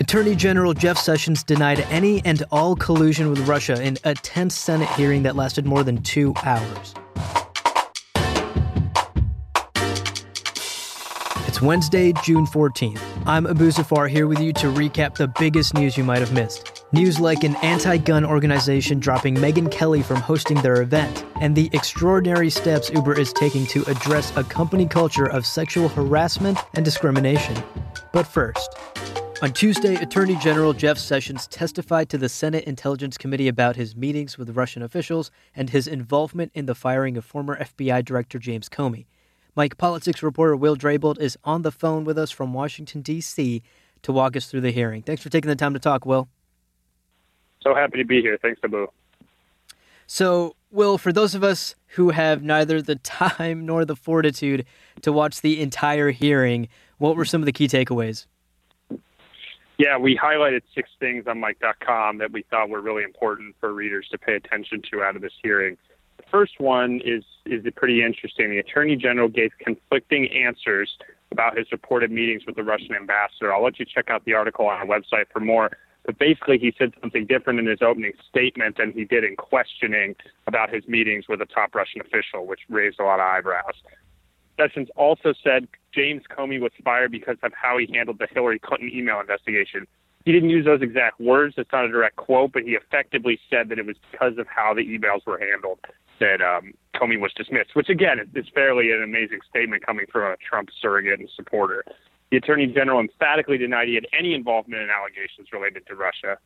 Attorney General Jeff Sessions denied any and all collusion with Russia in a tense Senate hearing that lasted more than two hours. It's Wednesday, June 14th. I'm Abu Zafar here with you to recap the biggest news you might have missed. News like an anti gun organization dropping Megyn Kelly from hosting their event, and the extraordinary steps Uber is taking to address a company culture of sexual harassment and discrimination. But first, on Tuesday, Attorney General Jeff Sessions testified to the Senate Intelligence Committee about his meetings with Russian officials and his involvement in the firing of former FBI Director James Comey. Mic Politics reporter Will Drabold is on the phone with us from Washington, D.C. to walk us through the hearing. Thanks for taking the time to talk, Will. So happy to be here. Thanks, Abu. So, Will, for those of us who have neither the time nor the fortitude to watch the entire hearing, what were some of the key takeaways? Yeah, we highlighted six things on Mic.com that we thought were really important for readers to pay attention to out of this hearing. The first one is is pretty interesting. The Attorney General gave conflicting answers about his reported meetings with the Russian ambassador. I'll let you check out the article on our website for more. But basically, he said something different in his opening statement than he did in questioning about his meetings with a top Russian official, which raised a lot of eyebrows. Sessions also said James Comey was fired because of how he handled the Hillary Clinton email investigation. He didn't use those exact words. It's not a direct quote, but he effectively said that it was because of how the emails were handled that um, Comey was dismissed, which again is fairly an amazing statement coming from a Trump surrogate and supporter. The Attorney General emphatically denied he had any involvement in allegations related to Russia.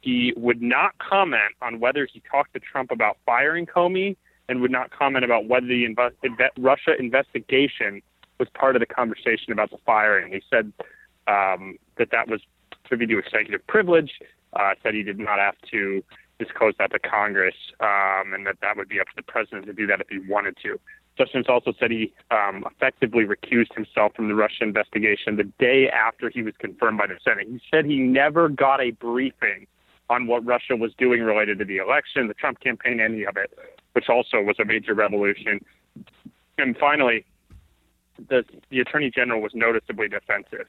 He would not comment on whether he talked to Trump about firing Comey and would not comment about whether the Russia investigation was part of the conversation about the firing. He said um, that that was privy to executive privilege. Uh, said he did not have to disclose that to Congress, um, and that that would be up to the president to do that if he wanted to. Sessions also said he um, effectively recused himself from the Russia investigation the day after he was confirmed by the Senate. He said he never got a briefing on what Russia was doing related to the election, the Trump campaign, any of it, which also was a major revolution. And finally, the, the attorney general was noticeably defensive.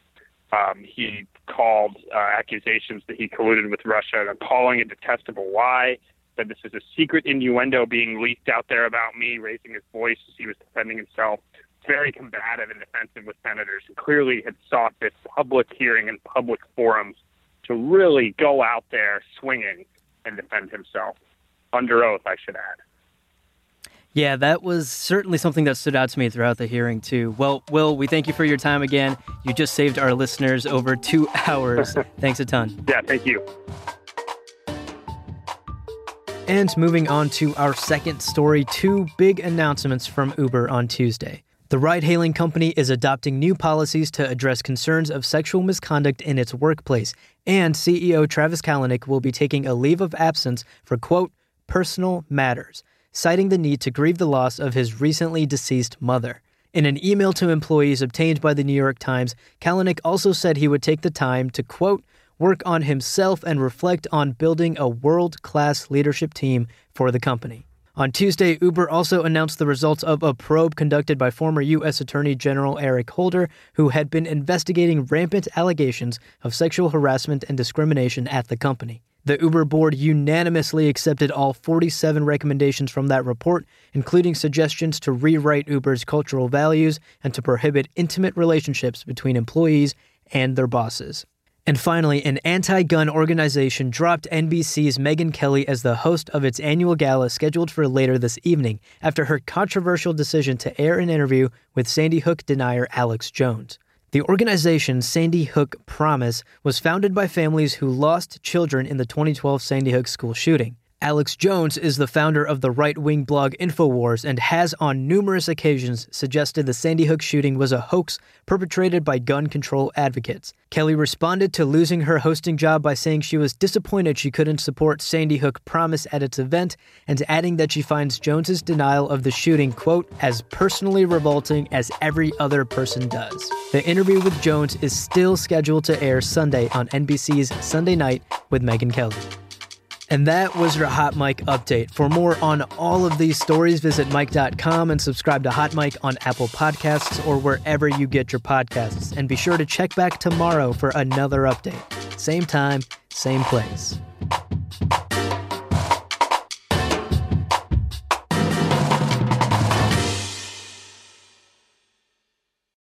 Um, he called uh, accusations that he colluded with Russia an appalling and detestable lie. Said this is a secret innuendo being leaked out there about me, raising his voice as he was defending himself. Very combative and defensive with senators, and clearly had sought this public hearing and public forums to really go out there swinging and defend himself under oath, I should add. Yeah, that was certainly something that stood out to me throughout the hearing, too. Well, Will, we thank you for your time again. You just saved our listeners over two hours. Thanks a ton. Yeah, thank you. And moving on to our second story, two big announcements from Uber on Tuesday. The ride hailing company is adopting new policies to address concerns of sexual misconduct in its workplace, and CEO Travis Kalanick will be taking a leave of absence for, quote, personal matters citing the need to grieve the loss of his recently deceased mother. In an email to employees obtained by the New York Times, Kalanick also said he would take the time to, quote, work on himself and reflect on building a world class leadership team for the company. On Tuesday, Uber also announced the results of a probe conducted by former U.S. Attorney General Eric Holder, who had been investigating rampant allegations of sexual harassment and discrimination at the company. The Uber board unanimously accepted all 47 recommendations from that report, including suggestions to rewrite Uber's cultural values and to prohibit intimate relationships between employees and their bosses. And finally, an anti gun organization dropped NBC's Megyn Kelly as the host of its annual gala scheduled for later this evening after her controversial decision to air an interview with Sandy Hook denier Alex Jones. The organization Sandy Hook Promise was founded by families who lost children in the 2012 Sandy Hook school shooting. Alex Jones is the founder of the right wing blog InfoWars and has on numerous occasions suggested the Sandy Hook shooting was a hoax perpetrated by gun control advocates. Kelly responded to losing her hosting job by saying she was disappointed she couldn't support Sandy Hook Promise at its event and adding that she finds Jones's denial of the shooting, quote, as personally revolting as every other person does. The interview with Jones is still scheduled to air Sunday on NBC's Sunday Night with Megyn Kelly. And that was your Hot Mic update. For more on all of these stories, visit Mic.com and subscribe to Hot Mic on Apple Podcasts or wherever you get your podcasts. And be sure to check back tomorrow for another update. same time, same place.